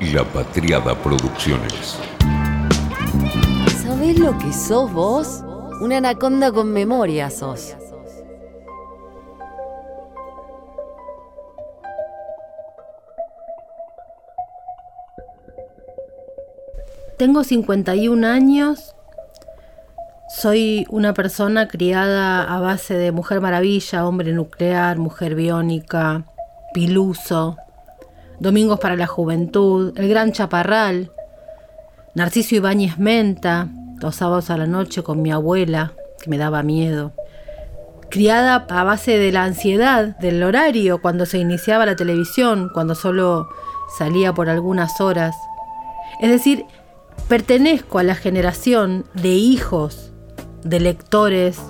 La Patriada Producciones. ¿Sabés lo que sos vos? Una anaconda con memoria sos. Tengo 51 años. Soy una persona criada a base de mujer maravilla, hombre nuclear, mujer biónica, piluso, domingos para la juventud, el gran chaparral, Narciso Ibáñez Menta, los sábados a la noche con mi abuela, que me daba miedo. Criada a base de la ansiedad del horario, cuando se iniciaba la televisión, cuando solo salía por algunas horas. Es decir, Pertenezco a la generación de hijos de lectores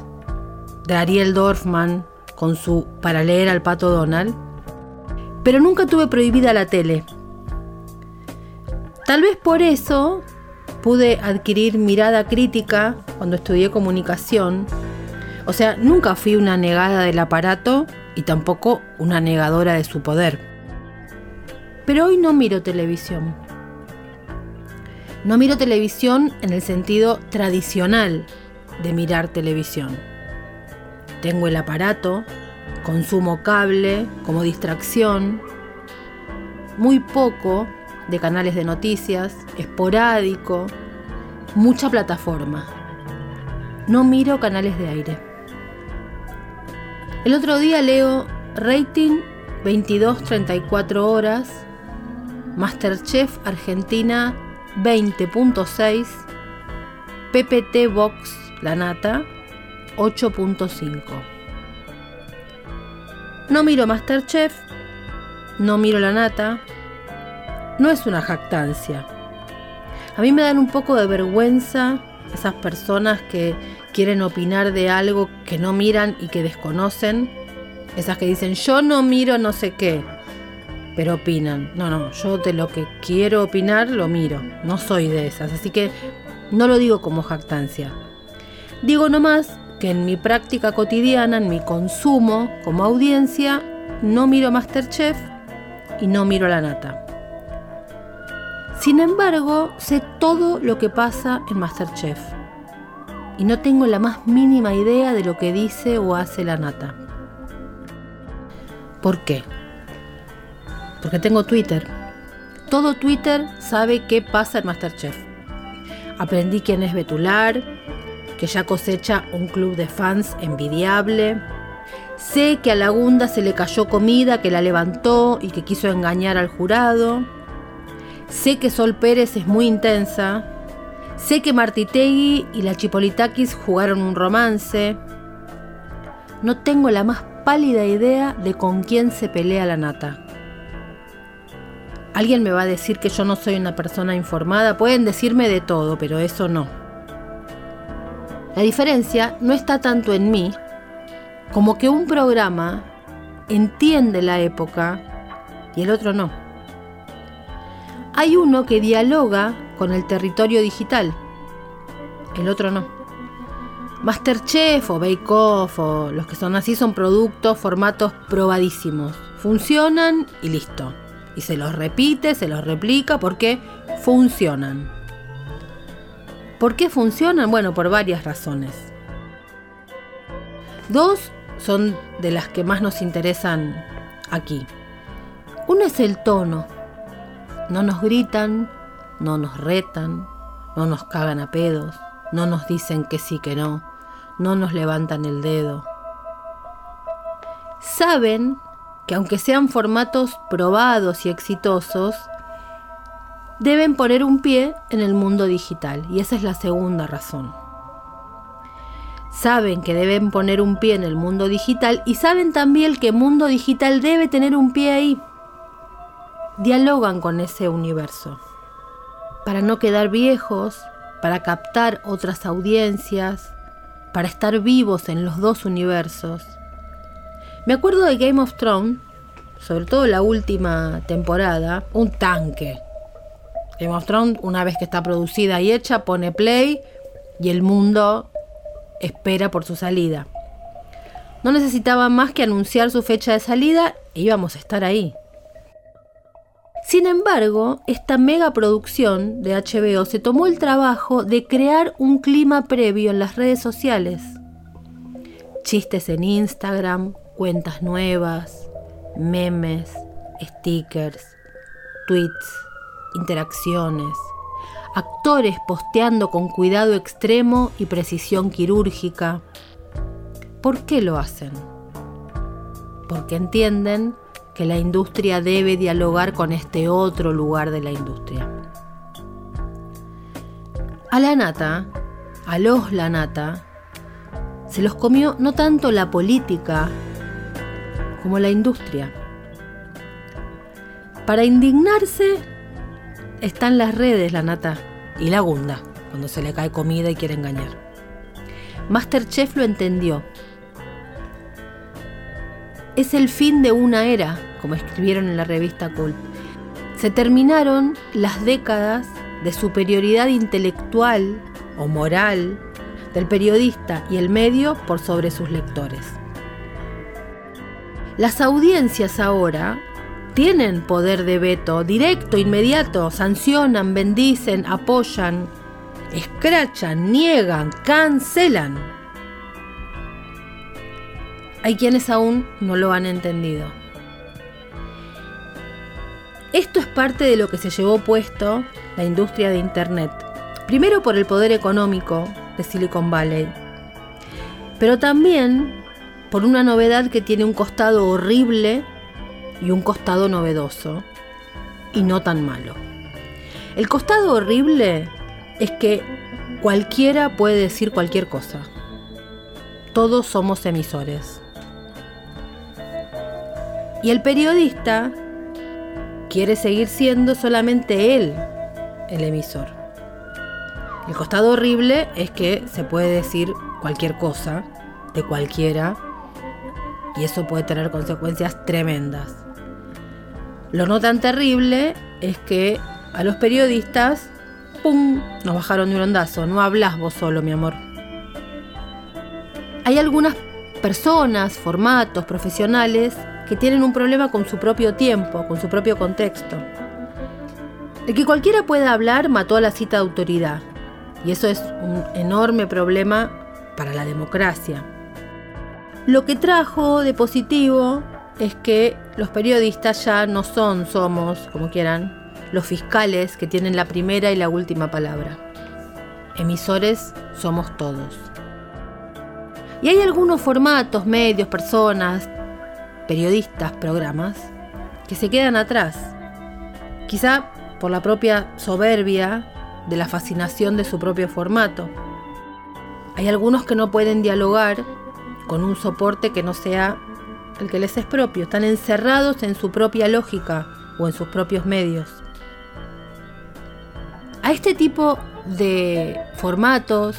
de Ariel Dorfman con su Para leer al pato Donald, pero nunca tuve prohibida la tele. Tal vez por eso pude adquirir mirada crítica cuando estudié comunicación. O sea, nunca fui una negada del aparato y tampoco una negadora de su poder. Pero hoy no miro televisión. No miro televisión en el sentido tradicional de mirar televisión. Tengo el aparato, consumo cable como distracción, muy poco de canales de noticias, esporádico, mucha plataforma. No miro canales de aire. El otro día leo rating 22-34 horas, Masterchef Argentina 20.6, PPT Box La Nata 8.5. No miro Masterchef, no miro La Nata, no es una jactancia. A mí me dan un poco de vergüenza esas personas que quieren opinar de algo que no miran y que desconocen. Esas que dicen, yo no miro no sé qué pero opinan. No, no, yo de lo que quiero opinar lo miro, no soy de esas, así que no lo digo como jactancia. Digo nomás que en mi práctica cotidiana, en mi consumo como audiencia, no miro Masterchef y no miro la nata. Sin embargo, sé todo lo que pasa en Masterchef y no tengo la más mínima idea de lo que dice o hace la nata. ¿Por qué? porque tengo Twitter. Todo Twitter sabe qué pasa en Masterchef. Aprendí quién es Betular, que ya cosecha un club de fans envidiable. Sé que a Lagunda se le cayó comida, que la levantó y que quiso engañar al jurado. Sé que Sol Pérez es muy intensa. Sé que Martitegui y la Chipolitakis jugaron un romance. No tengo la más pálida idea de con quién se pelea la nata. Alguien me va a decir que yo no soy una persona informada, pueden decirme de todo, pero eso no. La diferencia no está tanto en mí como que un programa entiende la época y el otro no. Hay uno que dialoga con el territorio digital, el otro no. Masterchef o Bake Off o los que son así son productos, formatos probadísimos. Funcionan y listo y se los repite, se los replica porque funcionan. ¿Por qué funcionan? Bueno, por varias razones. Dos son de las que más nos interesan aquí. Uno es el tono. No nos gritan, no nos retan, no nos cagan a pedos, no nos dicen que sí, que no, no nos levantan el dedo. Saben que aunque sean formatos probados y exitosos, deben poner un pie en el mundo digital. Y esa es la segunda razón. Saben que deben poner un pie en el mundo digital y saben también que el mundo digital debe tener un pie ahí. Dialogan con ese universo. Para no quedar viejos, para captar otras audiencias, para estar vivos en los dos universos me acuerdo de Game of Thrones, sobre todo la última temporada, un tanque. Game una vez que está producida y hecha, pone play y el mundo espera por su salida. No necesitaba más que anunciar su fecha de salida e íbamos a estar ahí. Sin embargo, esta megaproducción de HBO se tomó el trabajo de crear un clima previo en las redes sociales. Chistes en Instagram, cuentas nuevas, memes, stickers, tweets, interacciones, actores posteando con cuidado extremo y precisión quirúrgica. ¿Por qué lo hacen? Porque entienden que la industria debe dialogar con este otro lugar de la industria. A la nata, a los la nata, se los comió no tanto la política como la industria. Para indignarse están las redes, la nata y la gunda, cuando se le cae comida y quiere engañar. Masterchef lo entendió. Es el fin de una era, como escribieron en la revista Cult. Se terminaron las décadas de superioridad intelectual o moral del periodista y el medio por sobre sus lectores. Las audiencias ahora tienen poder de veto directo, inmediato, sancionan, bendicen, apoyan, escrachan, niegan, cancelan. Hay quienes aún no lo han entendido. Esto es parte de lo que se llevó puesto la industria de Internet. Primero por el poder económico de Silicon Valley, pero también por una novedad que tiene un costado horrible y un costado novedoso y no tan malo. El costado horrible es que cualquiera puede decir cualquier cosa. Todos somos emisores. Y el periodista quiere seguir siendo solamente él el emisor. El costado horrible es que se puede decir cualquier cosa de cualquiera y eso puede tener consecuencias tremendas. Lo no tan terrible es que a los periodistas, ¡pum!, nos bajaron de un ondazo. No hablas vos solo, mi amor. Hay algunas personas, formatos, profesionales que tienen un problema con su propio tiempo, con su propio contexto. El que cualquiera pueda hablar mató a la cita de autoridad. Y eso es un enorme problema para la democracia. Lo que trajo de positivo es que los periodistas ya no son, somos, como quieran, los fiscales que tienen la primera y la última palabra. Emisores somos todos. Y hay algunos formatos, medios, personas, periodistas, programas, que se quedan atrás. Quizá por la propia soberbia de la fascinación de su propio formato. Hay algunos que no pueden dialogar con un soporte que no sea el que les es propio, están encerrados en su propia lógica o en sus propios medios. A este tipo de formatos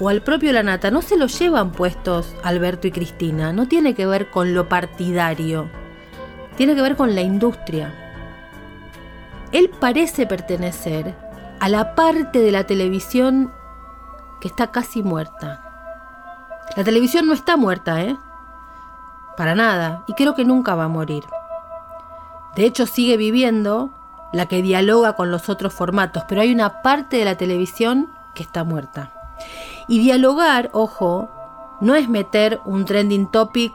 o al propio Lanata no se lo llevan puestos Alberto y Cristina, no tiene que ver con lo partidario, tiene que ver con la industria. Él parece pertenecer a la parte de la televisión que está casi muerta. La televisión no está muerta, ¿eh? Para nada, y creo que nunca va a morir. De hecho, sigue viviendo la que dialoga con los otros formatos, pero hay una parte de la televisión que está muerta. Y dialogar, ojo, no es meter un trending topic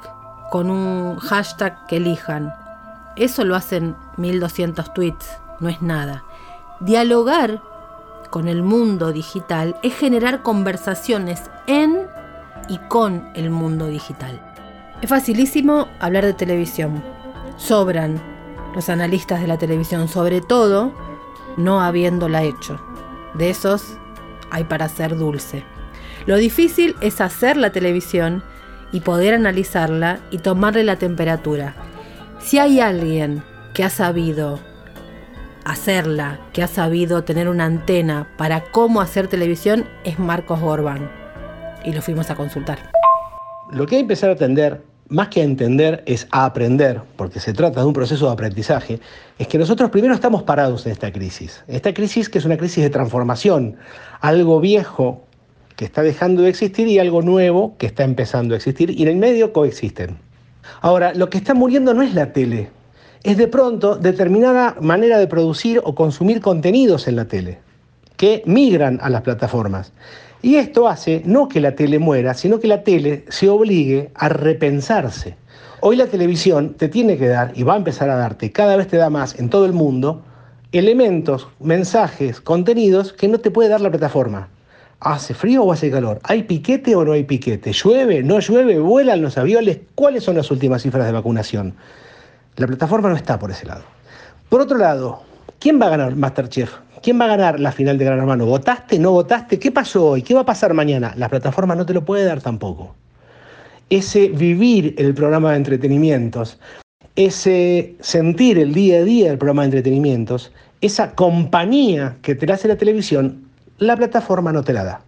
con un hashtag que elijan. Eso lo hacen 1200 tweets, no es nada. Dialogar con el mundo digital es generar conversaciones en y con el mundo digital. Es facilísimo hablar de televisión. Sobran los analistas de la televisión, sobre todo no habiéndola hecho. De esos hay para ser dulce. Lo difícil es hacer la televisión y poder analizarla y tomarle la temperatura. Si hay alguien que ha sabido hacerla, que ha sabido tener una antena para cómo hacer televisión, es Marcos Gorban. Y lo fuimos a consultar. Lo que hay que empezar a atender más que a entender, es a aprender, porque se trata de un proceso de aprendizaje, es que nosotros primero estamos parados en esta crisis. Esta crisis que es una crisis de transformación, algo viejo que está dejando de existir y algo nuevo que está empezando a existir y en el medio coexisten. Ahora, lo que está muriendo no es la tele, es de pronto determinada manera de producir o consumir contenidos en la tele, que migran a las plataformas. Y esto hace no que la tele muera, sino que la tele se obligue a repensarse. Hoy la televisión te tiene que dar, y va a empezar a darte, cada vez te da más en todo el mundo, elementos, mensajes, contenidos que no te puede dar la plataforma. ¿Hace frío o hace calor? ¿Hay piquete o no hay piquete? ¿Llueve? ¿No llueve? ¿Vuelan los aviones? ¿Cuáles son las últimas cifras de vacunación? La plataforma no está por ese lado. Por otro lado, ¿quién va a ganar Masterchef? ¿Quién va a ganar la final de Gran Hermano? ¿Votaste? ¿No votaste? ¿Qué pasó hoy? ¿Qué va a pasar mañana? La plataforma no te lo puede dar tampoco. Ese vivir el programa de entretenimientos, ese sentir el día a día del programa de entretenimientos, esa compañía que te hace la televisión, la plataforma no te la da.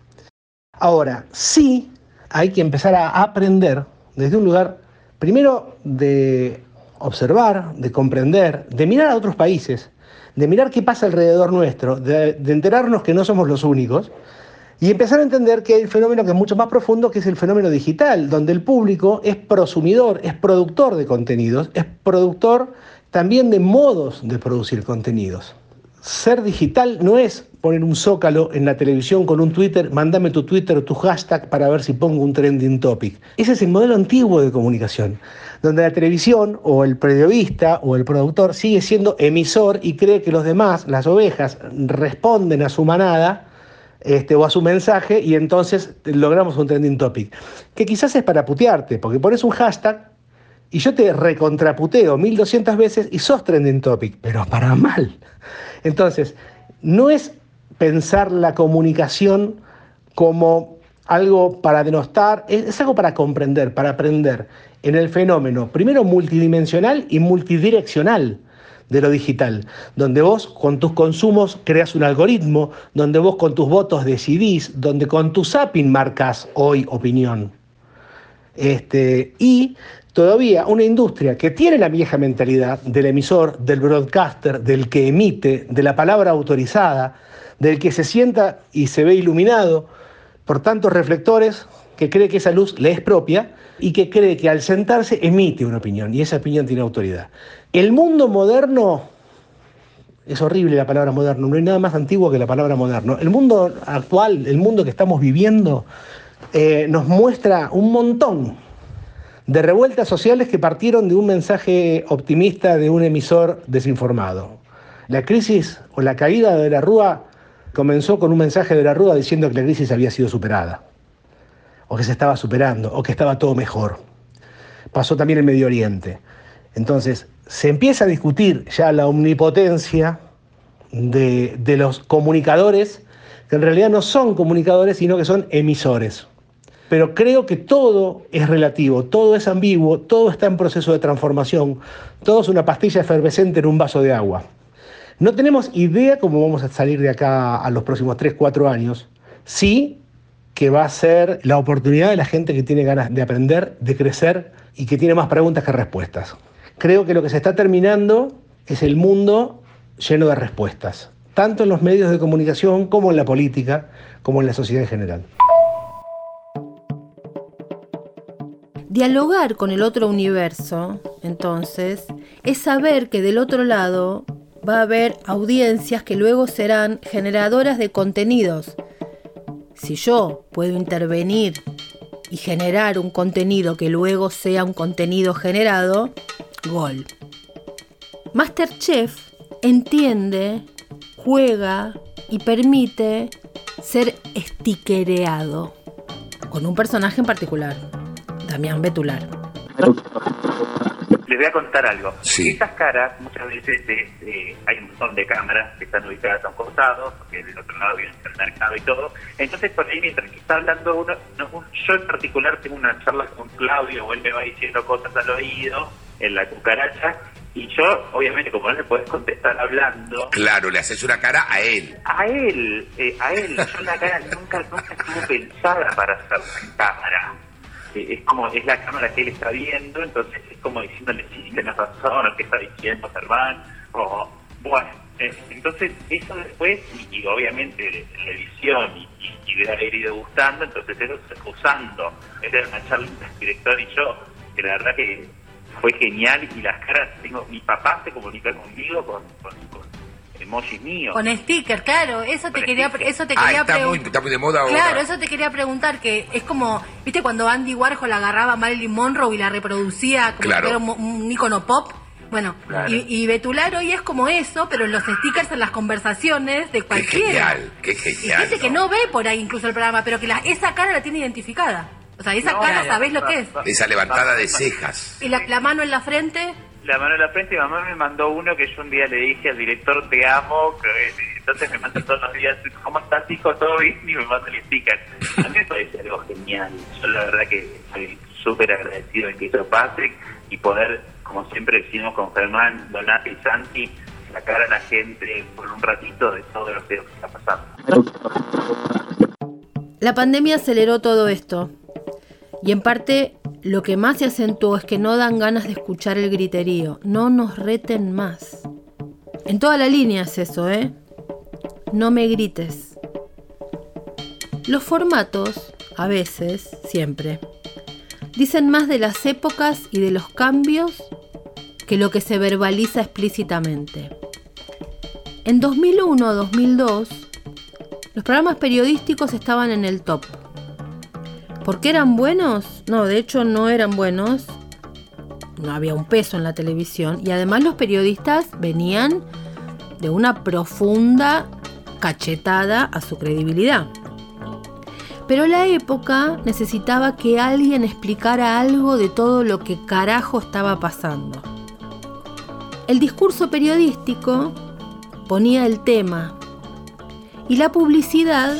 Ahora, sí hay que empezar a aprender desde un lugar, primero, de observar, de comprender, de mirar a otros países, de mirar qué pasa alrededor nuestro, de, de, enterarnos que no somos los únicos y empezar a entender que hay un fenómeno que es mucho más profundo, que es el fenómeno digital, donde el público es prosumidor, es productor de contenidos, es productor también de modos de producir contenidos. Ser digital no es poner un zócalo en la televisión con un Twitter, mándame tu Twitter o tu hashtag para ver si pongo un trending topic. Ese es el modelo antiguo de comunicación, donde la televisión o el periodista o el productor sigue siendo emisor y cree que los demás, las ovejas, responden a su manada este, o a su mensaje y entonces logramos un trending topic. Que quizás es para putearte, porque pones un hashtag y yo te recontraputeo 1200 veces y sos trending topic, pero para mal. Entonces, no es pensar la comunicación como algo para denostar, es, algo para comprender, para aprender en el fenómeno, primero multidimensional y multidireccional de lo digital, donde vos con tus consumos creas un algoritmo, donde vos con tus votos decidís, donde con tu zapping marcas hoy opinión. Este, y todavía una industria que tiene la vieja mentalidad del emisor, del broadcaster, del que emite, de la palabra autorizada, del que se sienta y se ve iluminado por tantos reflectores, que cree que esa luz le es propia y que cree que al sentarse emite una opinión y esa opinión tiene autoridad. El mundo moderno, es horrible la palabra moderno, no hay nada más antiguo que la palabra moderno. El mundo actual, el mundo que estamos viviendo, eh, nos muestra un montón de revueltas sociales que partieron de un mensaje optimista de un emisor desinformado. La crisis o la caída de la Rúa comenzó con un mensaje de la Rúa diciendo que la crisis había sido superada, o que se estaba superando, o que estaba todo mejor. Pasó también en Medio Oriente. Entonces, se empieza a discutir ya la omnipotencia de, de los comunicadores, que en realidad no son comunicadores, sino que son emisores. Pero creo que todo es relativo, todo es ambiguo, todo está en proceso de transformación, todo es una pastilla efervescente en un vaso de agua. No tenemos idea cómo vamos a salir de acá a los próximos 3, 4 años. Sí que va a ser la oportunidad de la gente que tiene ganas de aprender, de crecer y que tiene más preguntas que respuestas. Creo que lo que se está terminando es el mundo lleno de respuestas, tanto en los medios de comunicación como en la política, como en la sociedad en general. Dialogar con el otro universo, entonces, es saber que del otro lado va a haber audiencias que luego serán generadoras de contenidos. Si yo puedo intervenir y generar un contenido que luego sea un contenido generado, gol. Masterchef entiende, juega y permite ser estiquereado con un personaje en particular, Damián Betular les voy a contar algo. Sí. Estas caras, muchas veces hay un montón de cámaras que están ubicadas a un costado, porque del otro lado viene el mercado y todo. Entonces, por ahí, mientras que está hablando uno, no, yo en particular tengo una charla con Claudio, o él me va diciendo cosas al oído, en la cucaracha, y yo, obviamente, como no le podés contestar hablando. Claro, le haces una cara a él. A él, eh, a él. Yo la cara nunca, nunca estuvo pensada para hacer una cámara es como es la cámara que él está viendo, entonces es como diciéndole si tenés razón, o qué está diciendo Germán, o bueno, eh, entonces eso después, y, obviamente la edición y, y, de haber ido gustando, entonces eso usando, era una charla entre el director y yo, que la verdad que fue genial y las caras, tengo, mi papá se comunica conmigo con, con, con emojis míos. Con sticker, claro, eso te Con quería, sticker. eso te Ah, quería está muy, preguntar. está muy de moda ahora. Claro, eso te quería preguntar, que es como, viste cuando Andy Warhol agarraba a Marilyn Monroe y la reproducía como Claro. si fuera un, un ícono pop. Bueno, Claro. y, y Betular hoy es como eso, pero en los stickers en las conversaciones de Qué cualquiera. genial, qué Y genial. dice que no ve por ahí incluso el programa, pero que la, esa cara la tiene identificada. O sea, esa No, cara ya, sabés ya, lo que es. Esa levantada de cejas. Y la, la mano en la frente, La mano en la frente, y mamá me mandó uno que yo un día le dije al director, te amo, que- entonces me manda todos los días, ¿cómo estás hijo? ¿Todo bien? Y me manda el sticker. A mí me parece algo genial, yo la verdad que estoy súper agradecido en que eso pase y poder, como siempre decimos con Germán, Donati y Santi, sacar a la gente por un ratito de todo lo que está pasando. La pandemia aceleró todo esto. Y en parte lo que más se acentuó es que no dan ganas de escuchar el griterío. No nos reten más. En toda la línea es eso, ¿eh? No me grites. Los formatos, a veces, siempre, dicen más de las épocas y de los cambios que lo que se verbaliza explícitamente. En 2001-2002, los programas periodísticos estaban en el top. ¿Por qué eran buenos? No, de hecho no eran buenos. No había un peso en la televisión. Y además los periodistas venían de una profunda cachetada a su credibilidad. Pero la época necesitaba que alguien explicara algo de todo lo que carajo estaba pasando. El discurso periodístico ponía el tema y la publicidad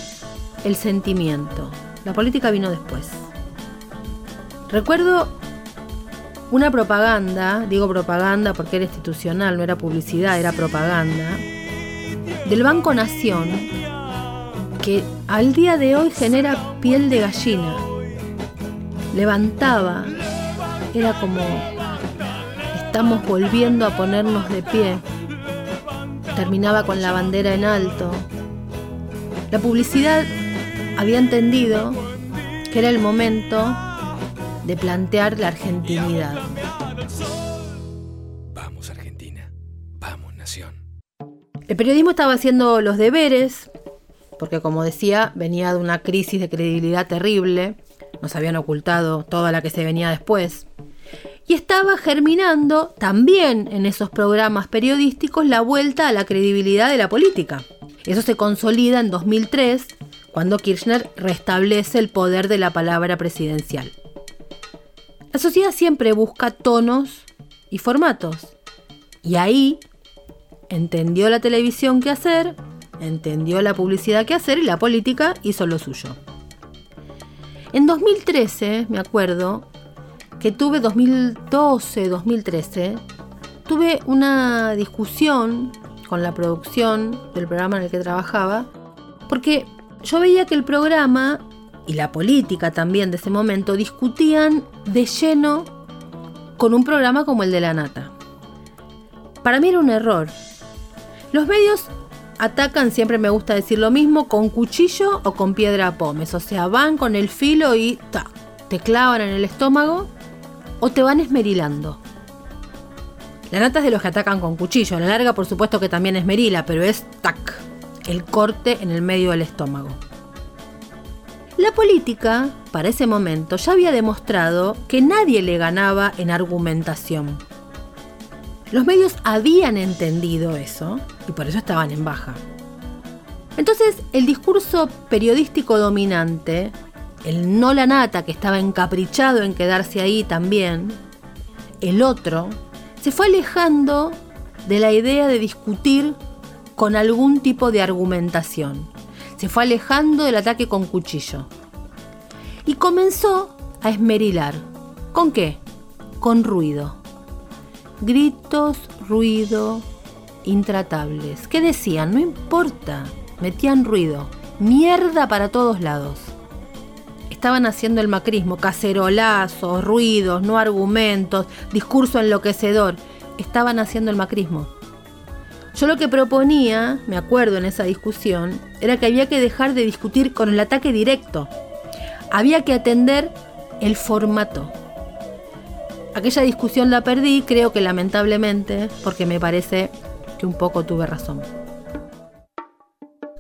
el sentimiento. La política vino después. Recuerdo una propaganda, digo propaganda porque era institucional, no era publicidad, era propaganda, del Banco Nación, que al día de hoy genera piel de gallina. Levantaba, era como estamos volviendo a ponernos de pie. Terminaba con la bandera en alto. La publicidad había entendido que era el momento de plantear la argentinidad. Vamos Argentina, vamos Nación. El periodismo estaba haciendo los deberes, porque como decía, venía de una crisis de credibilidad terrible, nos habían ocultado toda la que se venía después, y estaba germinando también en esos programas periodísticos la vuelta a la credibilidad de la política. Eso se consolida en 2003, cuando Kirchner restablece el poder de la palabra presidencial. La sociedad siempre busca tonos y formatos, y ahí entendió la televisión qué hacer, entendió la publicidad qué hacer y la política hizo lo suyo. En 2013, me acuerdo, que tuve 2012, 2013, tuve una discusión con la producción del programa en el que trabajaba, porque yo veía que el programa y la política también de ese momento discutían de lleno con un programa como el de la Nata. Para mí era un error. Los medios atacan, siempre me gusta decir lo mismo, con cuchillo o con piedra a pomes. O sea, van con el filo y ta, te clavan en el estómago o te van esmerilando. La nata es de los que atacan con cuchillo. La larga, por supuesto, que también esmerila, pero es tac, el corte en el medio del estómago. La política, para ese momento, ya había demostrado que nadie le ganaba en argumentación. Los medios habían entendido eso y por eso estaban en baja. Entonces, el discurso periodístico dominante, el no la nata que estaba encaprichado en quedarse ahí también, el otro, se fue alejando de la idea de discutir con algún tipo de argumentación. Se fue alejando del ataque con cuchillo. Y comenzó a esmerilar. ¿Con qué? Con ruido. Gritos, ruido, intratables. ¿Qué decían? No importa. Metían ruido. Mierda para todos lados. Estaban haciendo el macrismo, cacerolazos, ruidos, no argumentos, discurso enloquecedor. Estaban haciendo el macrismo. Yo lo que proponía, me acuerdo en esa discusión, era que había que dejar de discutir con el ataque directo. Había que atender el formato. Aquella discusión la perdí, creo que lamentablemente, porque me parece que un poco tuve razón.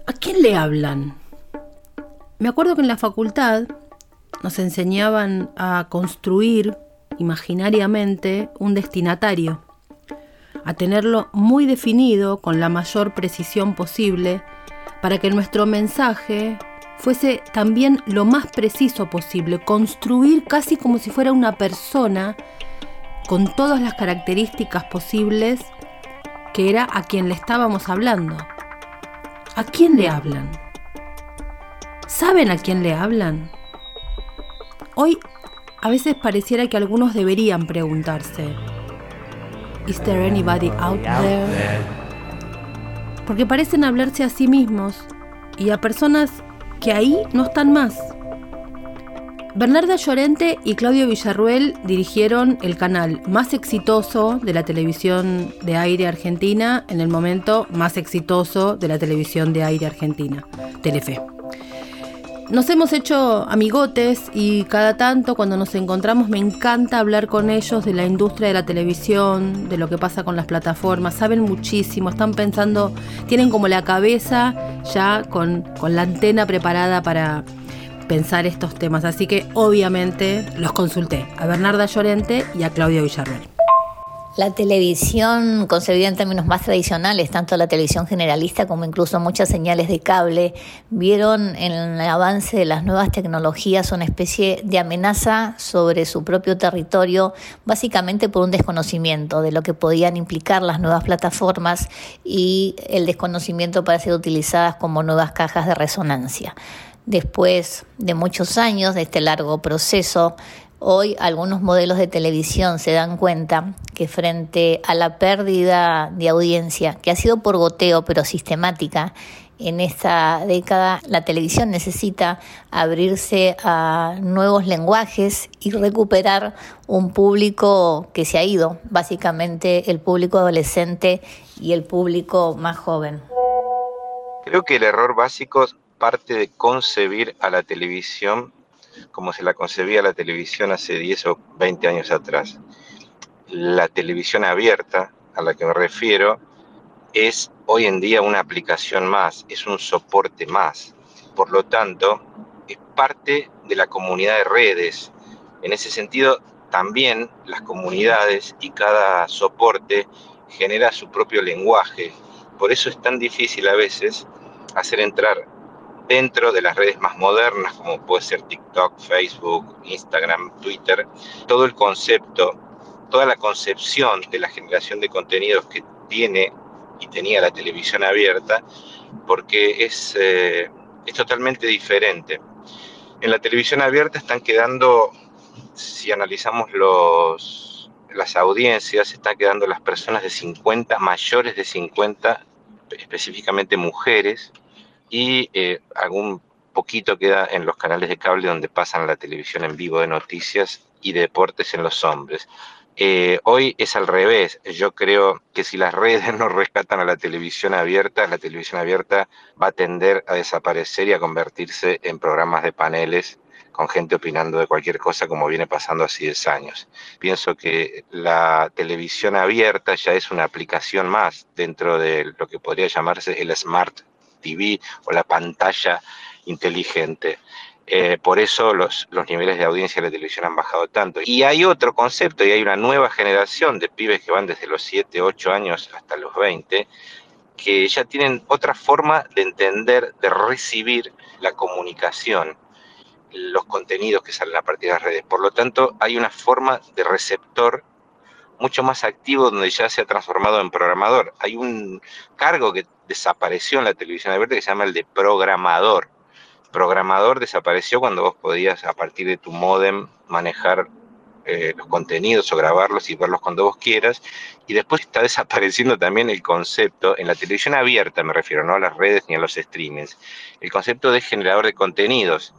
¿A quién le hablan? Me acuerdo que en la facultad nos enseñaban a construir imaginariamente un destinatario, a tenerlo muy definido con la mayor precisión posible para que nuestro mensaje fuese también lo más preciso posible, construir casi como si fuera una persona con todas las características posibles que era a quien le estábamos hablando. ¿A quién le hablan? ¿Saben a quién le hablan? Hoy a veces pareciera que algunos deberían preguntarse, ¿Is there anybody out there? Porque parecen hablarse a sí mismos y a personas que ahí no están más. Bernarda Llorente y Claudio Villarruel dirigieron el canal más exitoso de la televisión de aire argentina en el momento más exitoso de la televisión de aire argentina, Telefe. Nos hemos hecho amigotes y cada tanto cuando nos encontramos me encanta hablar con ellos de la industria de la televisión, de lo que pasa con las plataformas. Saben muchísimo, están pensando, tienen como la cabeza ya con, con la antena preparada para pensar estos temas. Así que obviamente los consulté a Bernarda Llorente y a Claudio Villarreal. La televisión, concebida en términos más tradicionales, tanto la televisión generalista como incluso muchas señales de cable, vieron en el avance de las nuevas tecnologías una especie de amenaza sobre su propio territorio, básicamente por un desconocimiento de lo que podían implicar las nuevas plataformas y el desconocimiento para ser utilizadas como nuevas cajas de resonancia. Después de muchos años de este largo proceso, Hoy algunos modelos de televisión se dan cuenta que frente a la pérdida de audiencia, que ha sido por goteo pero sistemática, en esta década la televisión necesita abrirse a nuevos lenguajes y recuperar un público que se ha ido, básicamente el público adolescente y el público más joven. Creo que el error básico parte de concebir a la televisión como se la concebía la televisión hace 10 o 20 años atrás. La televisión abierta, a la que me refiero, es hoy en día una aplicación más, es un soporte más. Por lo tanto, es parte de la comunidad de redes. En ese sentido, también las comunidades y cada soporte genera su propio lenguaje. Por eso es tan difícil a veces hacer entrar dentro de las redes más modernas, como puede ser TikTok, Facebook, Instagram, Twitter, todo el concepto, toda la concepción de la generación de contenidos que tiene y tenía la televisión abierta, porque es, eh, es totalmente diferente. En la televisión abierta están quedando, si analizamos los, las audiencias, están quedando las personas de 50, mayores de 50, específicamente mujeres, y eh, algún poquito queda en los canales de cable donde pasan la televisión en vivo de noticias y deportes en los hombres. Eh, hoy es al revés. Yo creo que si las redes no rescatan a la televisión abierta, la televisión abierta va a tender a desaparecer y a convertirse en programas de paneles con gente opinando de cualquier cosa como viene pasando hace 10 años. Pienso que la televisión abierta ya es una aplicación más dentro de lo que podría llamarse el smart TV o la pantalla inteligente. Eh, por eso los, los, niveles de audiencia de la televisión han bajado tanto. Y hay otro concepto, y hay una nueva generación de pibes que van desde los 7, 8 años hasta los 20, que ya tienen otra forma de entender, de recibir la comunicación, los contenidos que salen a partir de las redes. Por lo tanto, hay una forma de receptor mucho más activo donde ya se ha transformado en programador. Hay un cargo que desapareció en la televisión abierta que se llama el de programador. Programador desapareció cuando vos podías a partir de tu modem manejar eh, los contenidos o grabarlos y verlos cuando vos quieras. Y después está desapareciendo también el concepto, en la televisión abierta me refiero, no a las redes ni a los streamings, el concepto de generador de contenidos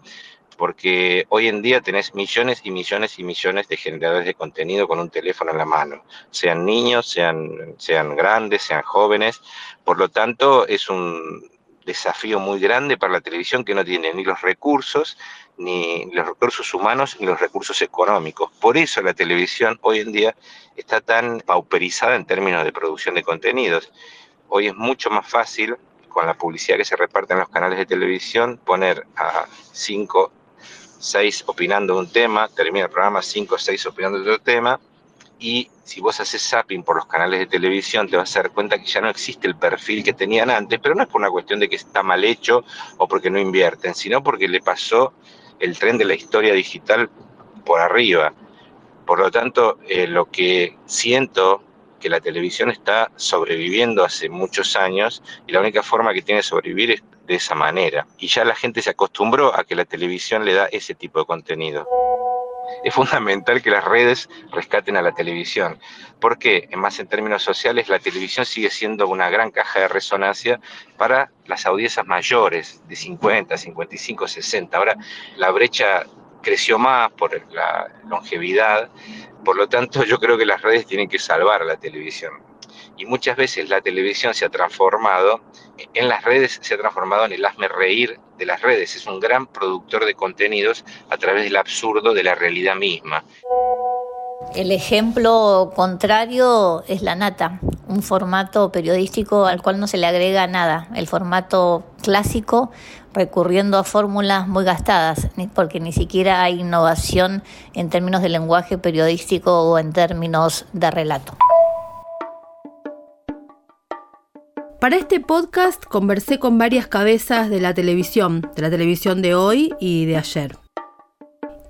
porque hoy en día tenés millones y millones y millones de generadores de contenido con un teléfono en la mano, sean niños, sean, sean grandes, sean jóvenes, por lo tanto es un, desafío muy grande para la televisión que no tiene ni los recursos, ni los recursos humanos, ni los recursos económicos. Por eso la televisión hoy en día está tan pauperizada en términos de producción de contenidos. Hoy es mucho más fácil, con la publicidad que se reparte en los canales de televisión, poner a cinco, seis opinando un tema, termina el programa cinco o seis opinando otro tema, y si vos haces zapping por los canales de televisión te vas a dar cuenta que ya no existe el perfil que tenían antes, pero no es por una cuestión de que está mal hecho o porque no invierten, sino porque le pasó el tren de la historia digital por arriba. Por lo tanto, eh, lo que siento que la televisión está sobreviviendo hace muchos años y la única forma que tiene de sobrevivir es de esa manera. Y ya la gente se acostumbró a que la televisión le da ese tipo de contenido es fundamental que las redes rescaten a la televisión. porque Más en términos sociales, la televisión sigue siendo una gran caja de resonancia para las audiencias mayores, de 50, 55, 60. Ahora la brecha creció más por la longevidad, por lo tanto yo creo que las redes tienen que salvar a la televisión. Y muchas veces la televisión se ha transformado, en las redes se ha transformado en el hazme reír de las redes, es un gran productor de contenidos a través del absurdo de la realidad misma. El ejemplo contrario es la nata, un formato periodístico al cual no se le agrega nada, el formato clásico recurriendo a fórmulas muy gastadas, porque ni siquiera hay innovación en términos de lenguaje periodístico o en términos de relato. Para este podcast conversé con varias cabezas de la televisión, de la televisión de hoy y de ayer.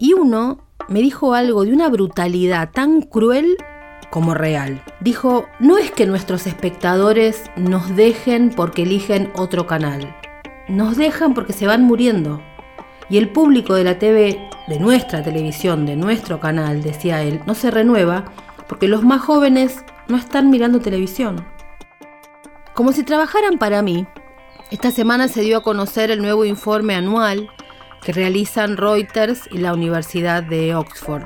Y uno me dijo algo de una brutalidad tan cruel como real. Dijo, no es que nuestros espectadores nos dejen porque eligen otro canal. Nos dejan porque se van muriendo. Y el público de la TV, de nuestra televisión, de nuestro canal, decía él, no se renueva porque los más jóvenes no están mirando televisión. Como si trabajaran para mí, esta semana se dio a conocer el nuevo informe anual que realizan Reuters y la Universidad de Oxford.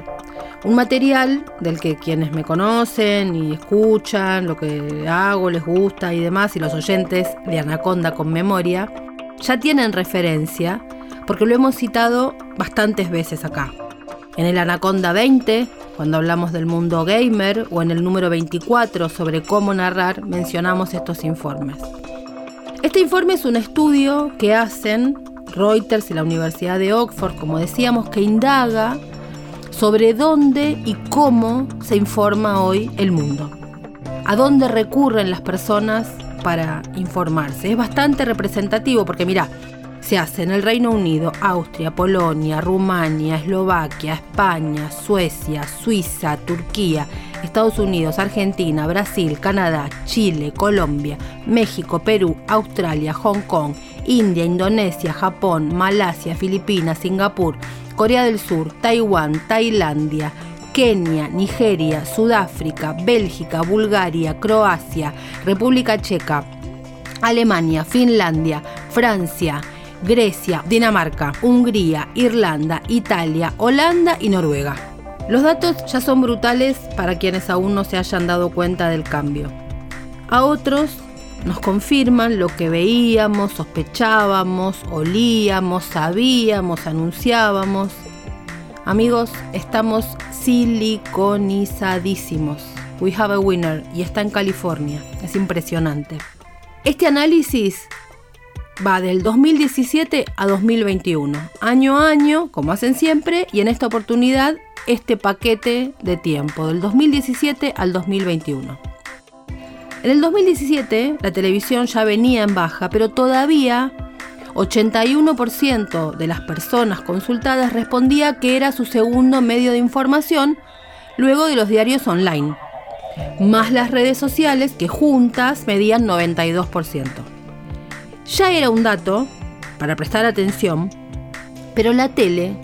Un material del que quienes me conocen y escuchan lo que hago, les gusta y demás, y los oyentes de Anaconda con memoria, ya tienen referencia porque lo hemos citado bastantes veces acá. En el Anaconda 20 cuando hablamos del mundo gamer o en el número 24 sobre cómo narrar, mencionamos estos informes. Este informe es un estudio que hacen Reuters y la Universidad de Oxford, como decíamos, que indaga sobre dónde y cómo se informa hoy el mundo. A dónde recurren las personas para informarse. Es bastante representativo porque mira, se hace en el Reino Unido, Austria, Polonia, Rumania, Eslovaquia, España, Suecia, Suiza, Turquía, Estados Unidos, Argentina, Brasil, Canadá, Chile, Colombia, México, Perú, Australia, Hong Kong, India, Indonesia, Japón, Malasia, Filipinas, Singapur, Corea del Sur, Taiwán, Tailandia, Kenia, Nigeria, Sudáfrica, Bélgica, Bulgaria, Croacia, República Checa, Alemania, Finlandia, Francia, Grecia, Dinamarca, Hungría, Irlanda, Italia, Holanda y Noruega. Los datos ya son brutales para quienes aún no se hayan dado cuenta del cambio. A otros nos confirman lo que veíamos, sospechábamos, olíamos, sabíamos, anunciábamos. Amigos, estamos siliconizadísimos. We have a winner y está en California. Es impresionante. Este análisis va del 2017 a 2021, año a año, como hacen siempre, y en esta oportunidad este paquete de tiempo, del 2017 al 2021. En el 2017 la televisión ya venía en baja, pero todavía 81% de las personas consultadas respondía que era su segundo medio de información luego de los diarios online, más las redes sociales que juntas medían 92% ya era un dato para prestar atención, pero la tele,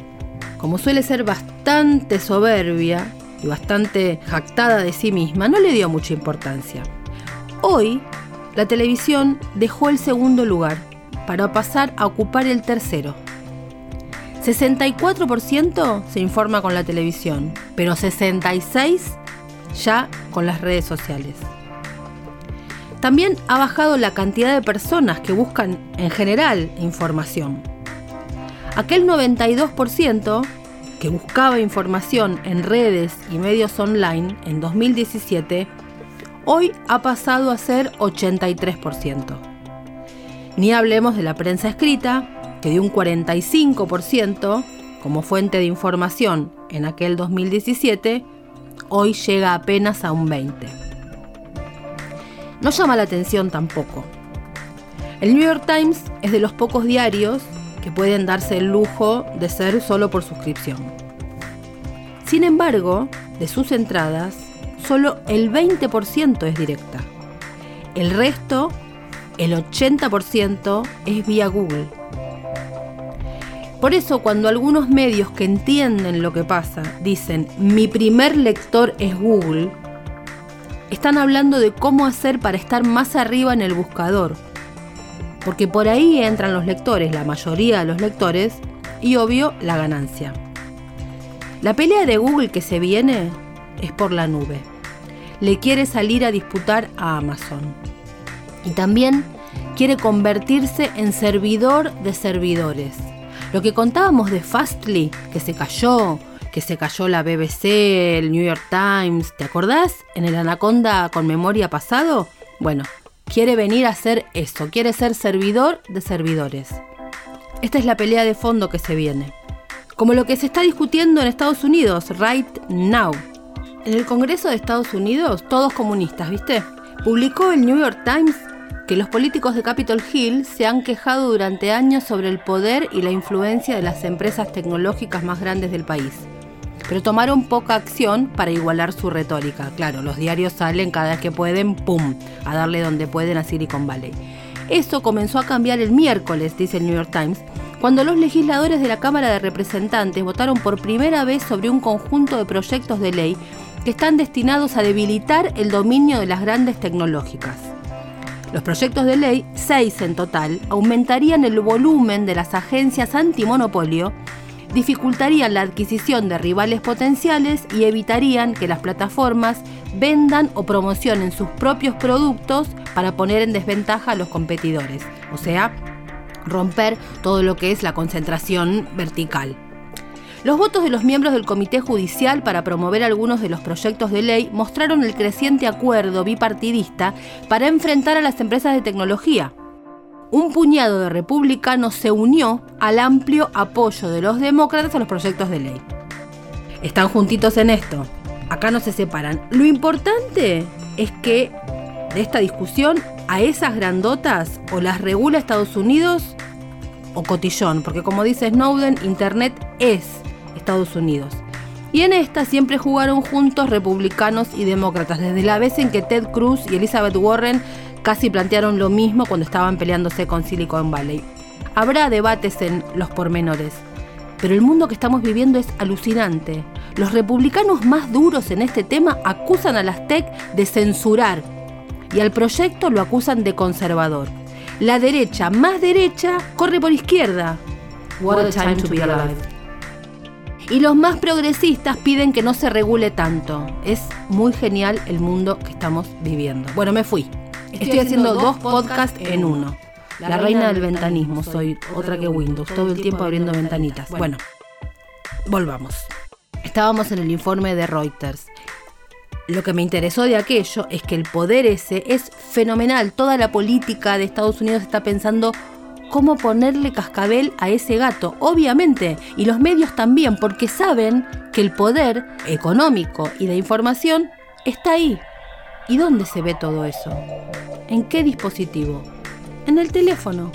como suele ser bastante soberbia y bastante jactada de sí misma, no le dio mucha importancia. Hoy, la televisión dejó el segundo lugar para pasar a ocupar el tercero. 64% se informa con la televisión, pero 66% ya con las redes sociales. También ha bajado la cantidad de personas que buscan en general información. Aquel 92% que buscaba información en redes y medios online en 2017, hoy ha pasado a ser 83%. Ni hablemos de la prensa escrita, que de un 45% como fuente de información en aquel 2017, hoy llega apenas a un 20%. No llama la atención tampoco. El New York Times es de los pocos diarios que pueden darse el lujo de ser solo por suscripción. Sin embargo, de sus entradas, solo el 20% es directa. El resto, el 80%, es vía Google. Por eso cuando algunos medios que entienden lo que pasa dicen mi primer lector es Google, están hablando de cómo hacer para estar más arriba en el buscador, porque por ahí entran los lectores, la mayoría de los lectores, y obvio la ganancia. La pelea de Google que se viene es por la nube. Le quiere salir a disputar a Amazon. Y también quiere convertirse en servidor de servidores. Lo que contábamos de Fastly, que se cayó, que se cayó la BBC, el New York Times, ¿te acordás? En el Anaconda con memoria pasado. Bueno, quiere venir a hacer eso, quiere ser servidor de servidores. Esta es la pelea de fondo que se viene. Como lo que se está discutiendo en Estados Unidos, right now. En el Congreso de Estados Unidos, todos comunistas, ¿viste? Publicó el New York Times que los políticos de Capitol Hill se han quejado durante años sobre el poder y la influencia de las empresas tecnológicas más grandes del país. Pero tomaron poca acción para igualar su retórica. Claro, los diarios salen cada vez que pueden, ¡pum!, a darle donde pueden a Silicon Valley. Eso comenzó a cambiar el miércoles, dice el New York Times, cuando los legisladores de la Cámara de Representantes votaron por primera vez sobre un conjunto de proyectos de ley que están destinados a debilitar el dominio de las grandes tecnológicas. Los proyectos de ley, seis en total, aumentarían el volumen de las agencias antimonopolio, dificultarían la adquisición de rivales potenciales y evitarían que las plataformas vendan o promocionen sus propios productos para poner en desventaja a los competidores, o sea, romper todo lo que es la concentración vertical. Los votos de los miembros del Comité Judicial para promover algunos de los proyectos de ley mostraron el creciente acuerdo bipartidista para enfrentar a las empresas de tecnología. Un puñado de republicanos se unió al amplio apoyo de los demócratas a los proyectos de ley. Están juntitos en esto. Acá no se separan. Lo importante es que de esta discusión a esas grandotas o las regula Estados Unidos o cotillón, porque como dice Snowden, Internet es Estados Unidos. Y en esta siempre jugaron juntos republicanos y demócratas, desde la vez en que Ted Cruz y Elizabeth Warren casi plantearon lo mismo cuando estaban peleándose con Silicon Valley. Habrá debates en los pormenores, pero el mundo que estamos viviendo es alucinante. Los republicanos más duros en este tema acusan a las tech de censurar y al proyecto lo acusan de conservador. La derecha más derecha corre por izquierda. What a time to be alive. Y los más progresistas piden que no se regule tanto. Es muy genial el mundo que estamos viviendo. Bueno, me fui. Estoy, haciendo, dos podcasts en uno. La, reina, del ventanismo, soy otra que Windows, todo el tiempo abriendo ventanitas. Bueno, volvamos. Estábamos en el informe de Reuters. Lo que me interesó de aquello es que el poder ese es fenomenal. Toda la política de Estados Unidos está pensando cómo ponerle cascabel a ese gato, obviamente, y los medios también, porque saben que el poder económico y de información está ahí. ¿Y dónde se ve todo eso? ¿En qué dispositivo? En el teléfono.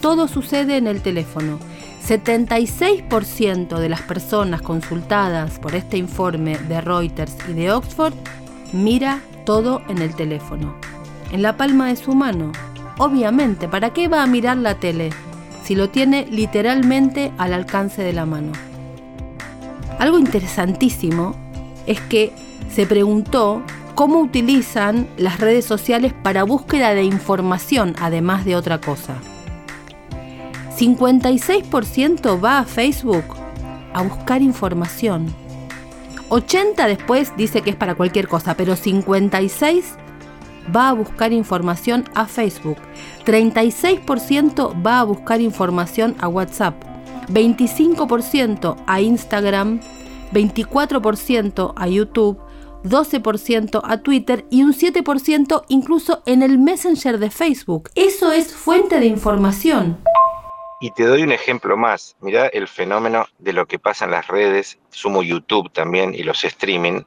Todo sucede en el teléfono. 76% de las personas consultadas por este informe de Reuters y de Oxford mira todo en el teléfono, en la palma de su mano, Obviamente, ¿para qué va a mirar la tele si lo tiene literalmente al alcance de la mano? Algo interesantísimo es que se preguntó cómo utilizan las redes sociales para búsqueda de información, además de otra cosa. 56% va a Facebook a buscar información. 80 después dice que es para cualquier cosa, pero 56 va a buscar información a Facebook, 36% va a buscar información a WhatsApp, 25% a Instagram, 24% a YouTube, 12% a Twitter. y un 7% incluso en el Messenger de Facebook. Eso es fuente de información. Y te doy un ejemplo más. Mira el fenómeno de lo que pasa en las redes, sumo YouTube también y los streaming,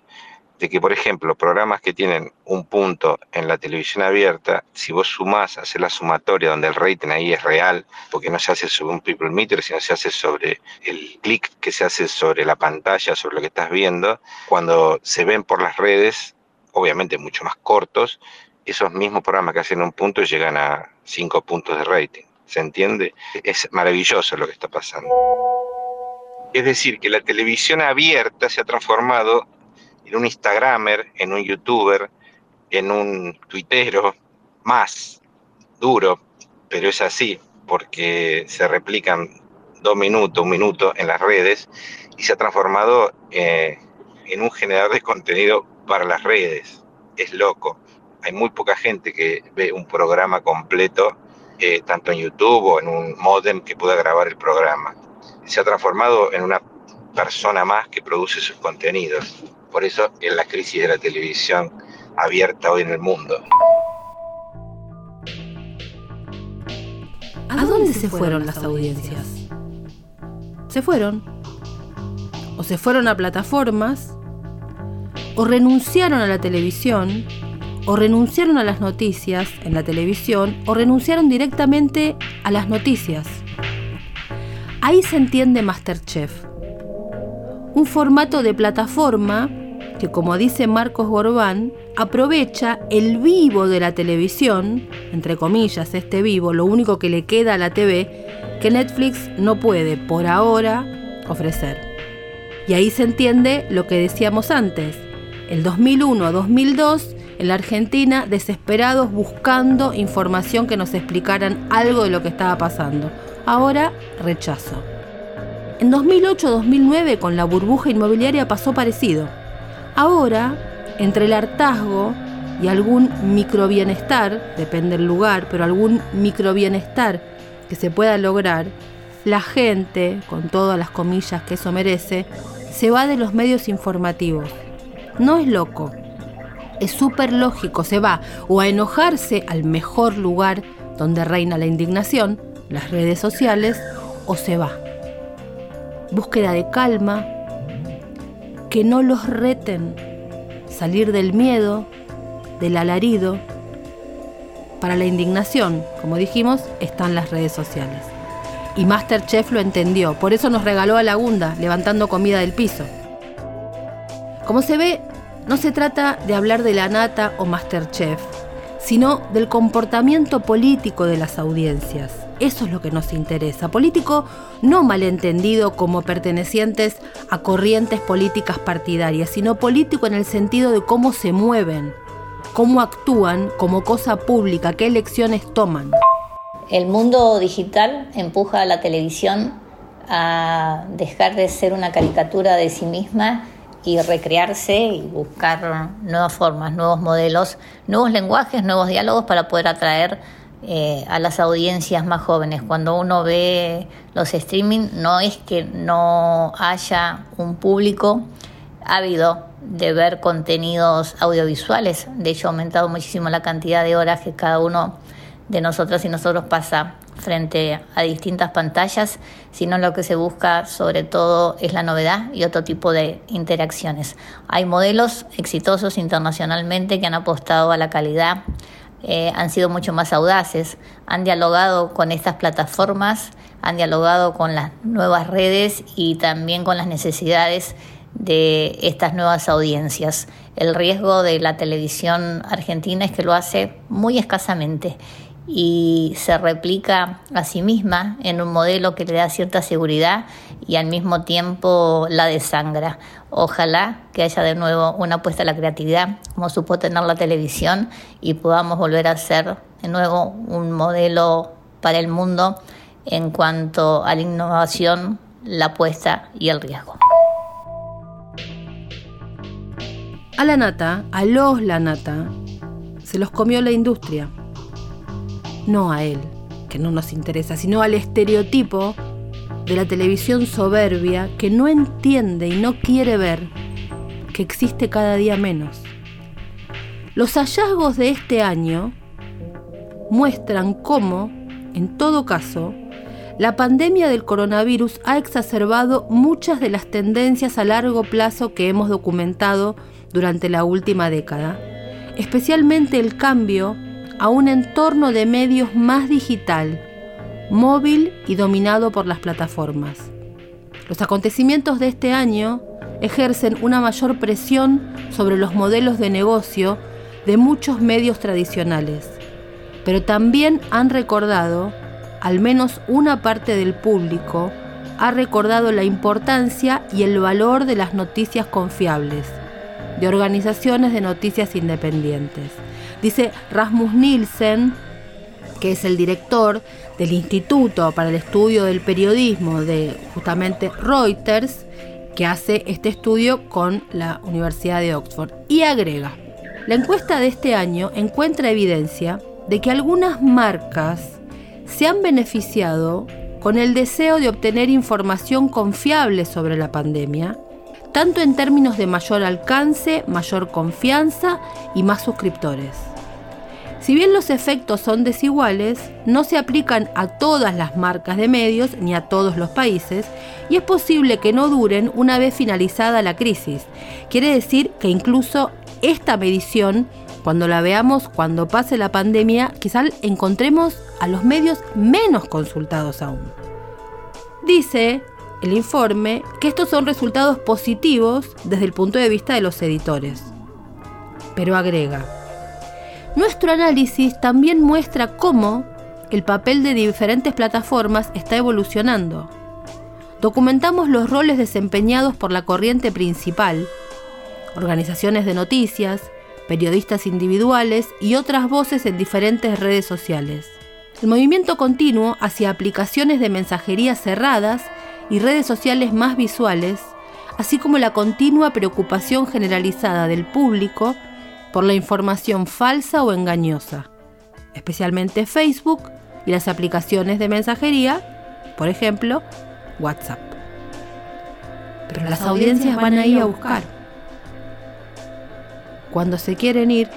de que, por ejemplo, programas que tienen un punto en la televisión abierta, si vos sumás, haces la sumatoria donde el rating ahí es real, porque no se hace sobre un people meter, sino se hace sobre el clic que se hace sobre la pantalla, sobre lo que estás viendo, cuando se ven por las redes, obviamente mucho más cortos, esos mismos programas que hacen un punto llegan a cinco puntos de rating. ¿Se entiende? Es maravilloso lo que está pasando. Es decir, que la televisión abierta se ha transformado en un Instagramer, en un youtuber, en un tuitero más duro, pero es así, porque se replican dos minutos, un minuto en las redes y se ha transformado eh, en un generador de contenido para las redes. Es loco. Hay muy poca gente que ve un programa completo, eh, tanto en YouTube o en un modem que pueda grabar el programa. Se ha transformado en una persona más que produce sus contenidos. Por eso es la crisis de la televisión abierta hoy en el mundo. ¿A dónde se fueron las audiencias? Se fueron. O se fueron a plataformas, o renunciaron a la televisión, o renunciaron a las noticias en la televisión, o renunciaron directamente a las noticias. Ahí se entiende Masterchef. Un formato de plataforma que, como dice Marcos Gorbán, aprovecha el vivo de la televisión, entre comillas, este vivo, lo único que le queda a la TV, que Netflix no puede por ahora ofrecer. Y ahí se entiende lo que decíamos antes. El 2001 a 2002, en la Argentina, desesperados buscando información que nos explicaran algo de lo que estaba pasando. Ahora, rechazo. En 2008-2009, con la burbuja inmobiliaria, pasó parecido. Ahora, entre el hartazgo y algún microbienestar, depende del lugar, pero algún microbienestar que se pueda lograr, la gente, con todas las comillas que eso merece, se va de los medios informativos. No es loco, es súper lógico, se va o a enojarse al mejor lugar donde reina la indignación, las redes sociales, o se va. Búsqueda de calma, que no los reten, salir del miedo, del alarido. Para la indignación, como dijimos, están las redes sociales. Y Masterchef lo entendió, por eso nos regaló a Lagunda, levantando comida del piso. Como se ve, no se trata de hablar de la nata o Masterchef, sino del comportamiento político de las audiencias. Eso es lo que nos interesa. Político no malentendido como pertenecientes a corrientes políticas partidarias, sino político en el sentido de cómo se mueven, cómo actúan como cosa pública, qué elecciones toman. El mundo digital empuja a la televisión a dejar de ser una caricatura de sí misma y recrearse y buscar nuevas formas, nuevos modelos, nuevos lenguajes, nuevos diálogos para poder atraer eh, a las audiencias más jóvenes. Cuando uno ve los streaming, no es que no haya un público ávido de ver contenidos audiovisuales. De hecho, ha aumentado muchísimo la cantidad de horas que cada uno de nosotros y nosotros pasa frente a distintas pantallas, sino lo que se busca sobre todo es la novedad y otro tipo de interacciones. Hay modelos exitosos internacionalmente que han apostado a la calidad, eh, han sido mucho más audaces, han dialogado con estas plataformas, han dialogado con las nuevas redes y también con las necesidades de estas nuevas audiencias. El riesgo de la televisión argentina es que lo hace muy escasamente y se replica a sí misma en un modelo que le da cierta seguridad y al mismo tiempo la desangra. Ojalá que haya de nuevo una apuesta a la creatividad, como supo tener la televisión, y podamos volver a ser de nuevo un modelo para el mundo en cuanto a la innovación, la apuesta y el riesgo. A la nata, a los la nata, se los comió la industria. No a él, que no nos interesa, sino al estereotipo de la televisión soberbia que no entiende y no quiere ver que existe cada día menos. Los hallazgos de este año muestran cómo, en todo caso, la pandemia del coronavirus ha exacerbado muchas de las tendencias a largo plazo que hemos documentado durante la última década, especialmente el cambio a un entorno de medios más digital, móvil y dominado por las plataformas. Los acontecimientos de este año ejercen una mayor presión sobre los modelos de negocio de muchos medios tradicionales, pero también han recordado al menos una parte del público ha recordado la importancia y el valor de las noticias confiables, de organizaciones de noticias independientes. Dice Rasmus Nielsen, que es el director del Instituto para el Estudio del Periodismo de justamente Reuters, que hace este estudio con la Universidad de Oxford. Y agrega, la encuesta de este año encuentra evidencia de que algunas marcas se han beneficiado con el deseo de obtener información confiable sobre la pandemia, tanto en términos de mayor alcance, mayor confianza y más suscriptores. Si bien los efectos son desiguales, no se aplican a todas las marcas de medios ni a todos los países y es posible que no duren una vez finalizada la crisis. Quiere decir que incluso esta medición cuando la veamos, cuando pase la pandemia, quizás encontremos a los medios menos consultados aún. Dice el informe que estos son resultados positivos desde el punto de vista de los editores. Pero agrega, nuestro análisis también muestra cómo el papel de diferentes plataformas está evolucionando. Documentamos los roles desempeñados por la corriente principal, organizaciones de noticias, periodistas individuales y otras voces en diferentes redes sociales. El movimiento continuo hacia aplicaciones de mensajería cerradas y redes sociales más visuales, así como la continua preocupación generalizada del público por la información falsa o engañosa, especialmente Facebook y las aplicaciones de mensajería, por ejemplo, WhatsApp. Pero las, audiencias van a ir a buscar cuando se quieren ir,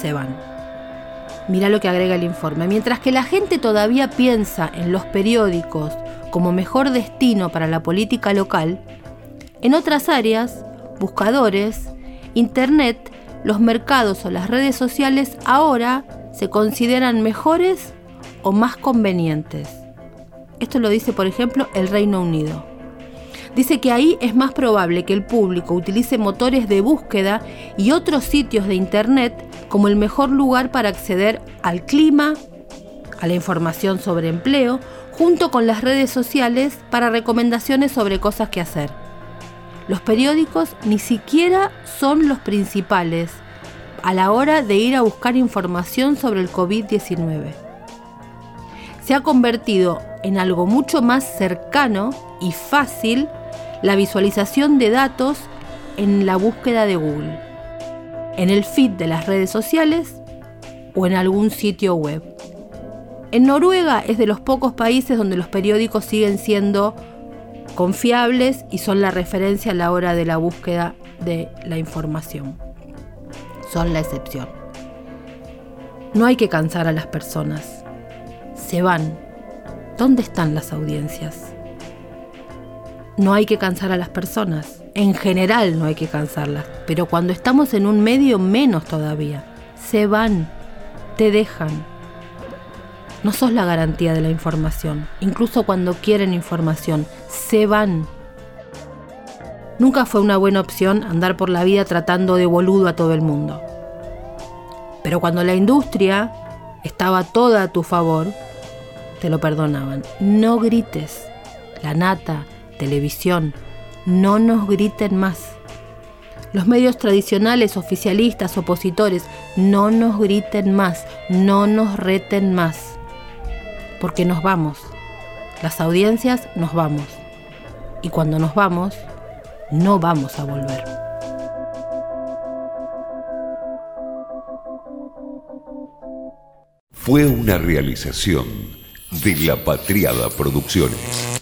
se van. Mira lo que agrega el informe. Mientras que la gente todavía piensa en los periódicos como mejor destino para la política local, en otras áreas, buscadores, Internet, los mercados o las redes sociales ahora se consideran mejores o más convenientes. Esto lo dice, por ejemplo, el Reino Unido. Dice que ahí es más probable que el público utilice motores de búsqueda y otros sitios de Internet como el mejor lugar para acceder al clima, a la información sobre empleo, junto con las redes sociales para recomendaciones sobre cosas que hacer. Los periódicos ni siquiera son los principales a la hora de ir a buscar información sobre el COVID-19. Se ha convertido en algo mucho más cercano y fácil la visualización de datos en la búsqueda de Google, en el feed de las redes sociales o en algún sitio web. En Noruega es de los pocos países donde los periódicos siguen siendo confiables y son la referencia a la hora de la búsqueda de la información. Son la excepción. No hay que cansar a las personas. Se van. ¿Dónde están las audiencias? no hay que cansar a las personas. En general no hay que cansarlas. Pero cuando estamos en un medio menos todavía. Se van, te dejan. No sos la garantía de la información. Incluso cuando quieren información, se van. Nunca fue una buena opción andar por la vida tratando de boludo a todo el mundo. Pero cuando la industria estaba toda a tu favor, te lo perdonaban. No grites. La nata, televisión. No nos griten más. Los medios tradicionales, oficialistas, opositores, no nos griten más, no nos reten más porque nos vamos. Las audiencias nos vamos. Y cuando nos vamos, no vamos a volver. Fue una realización de la Patriada Producciones.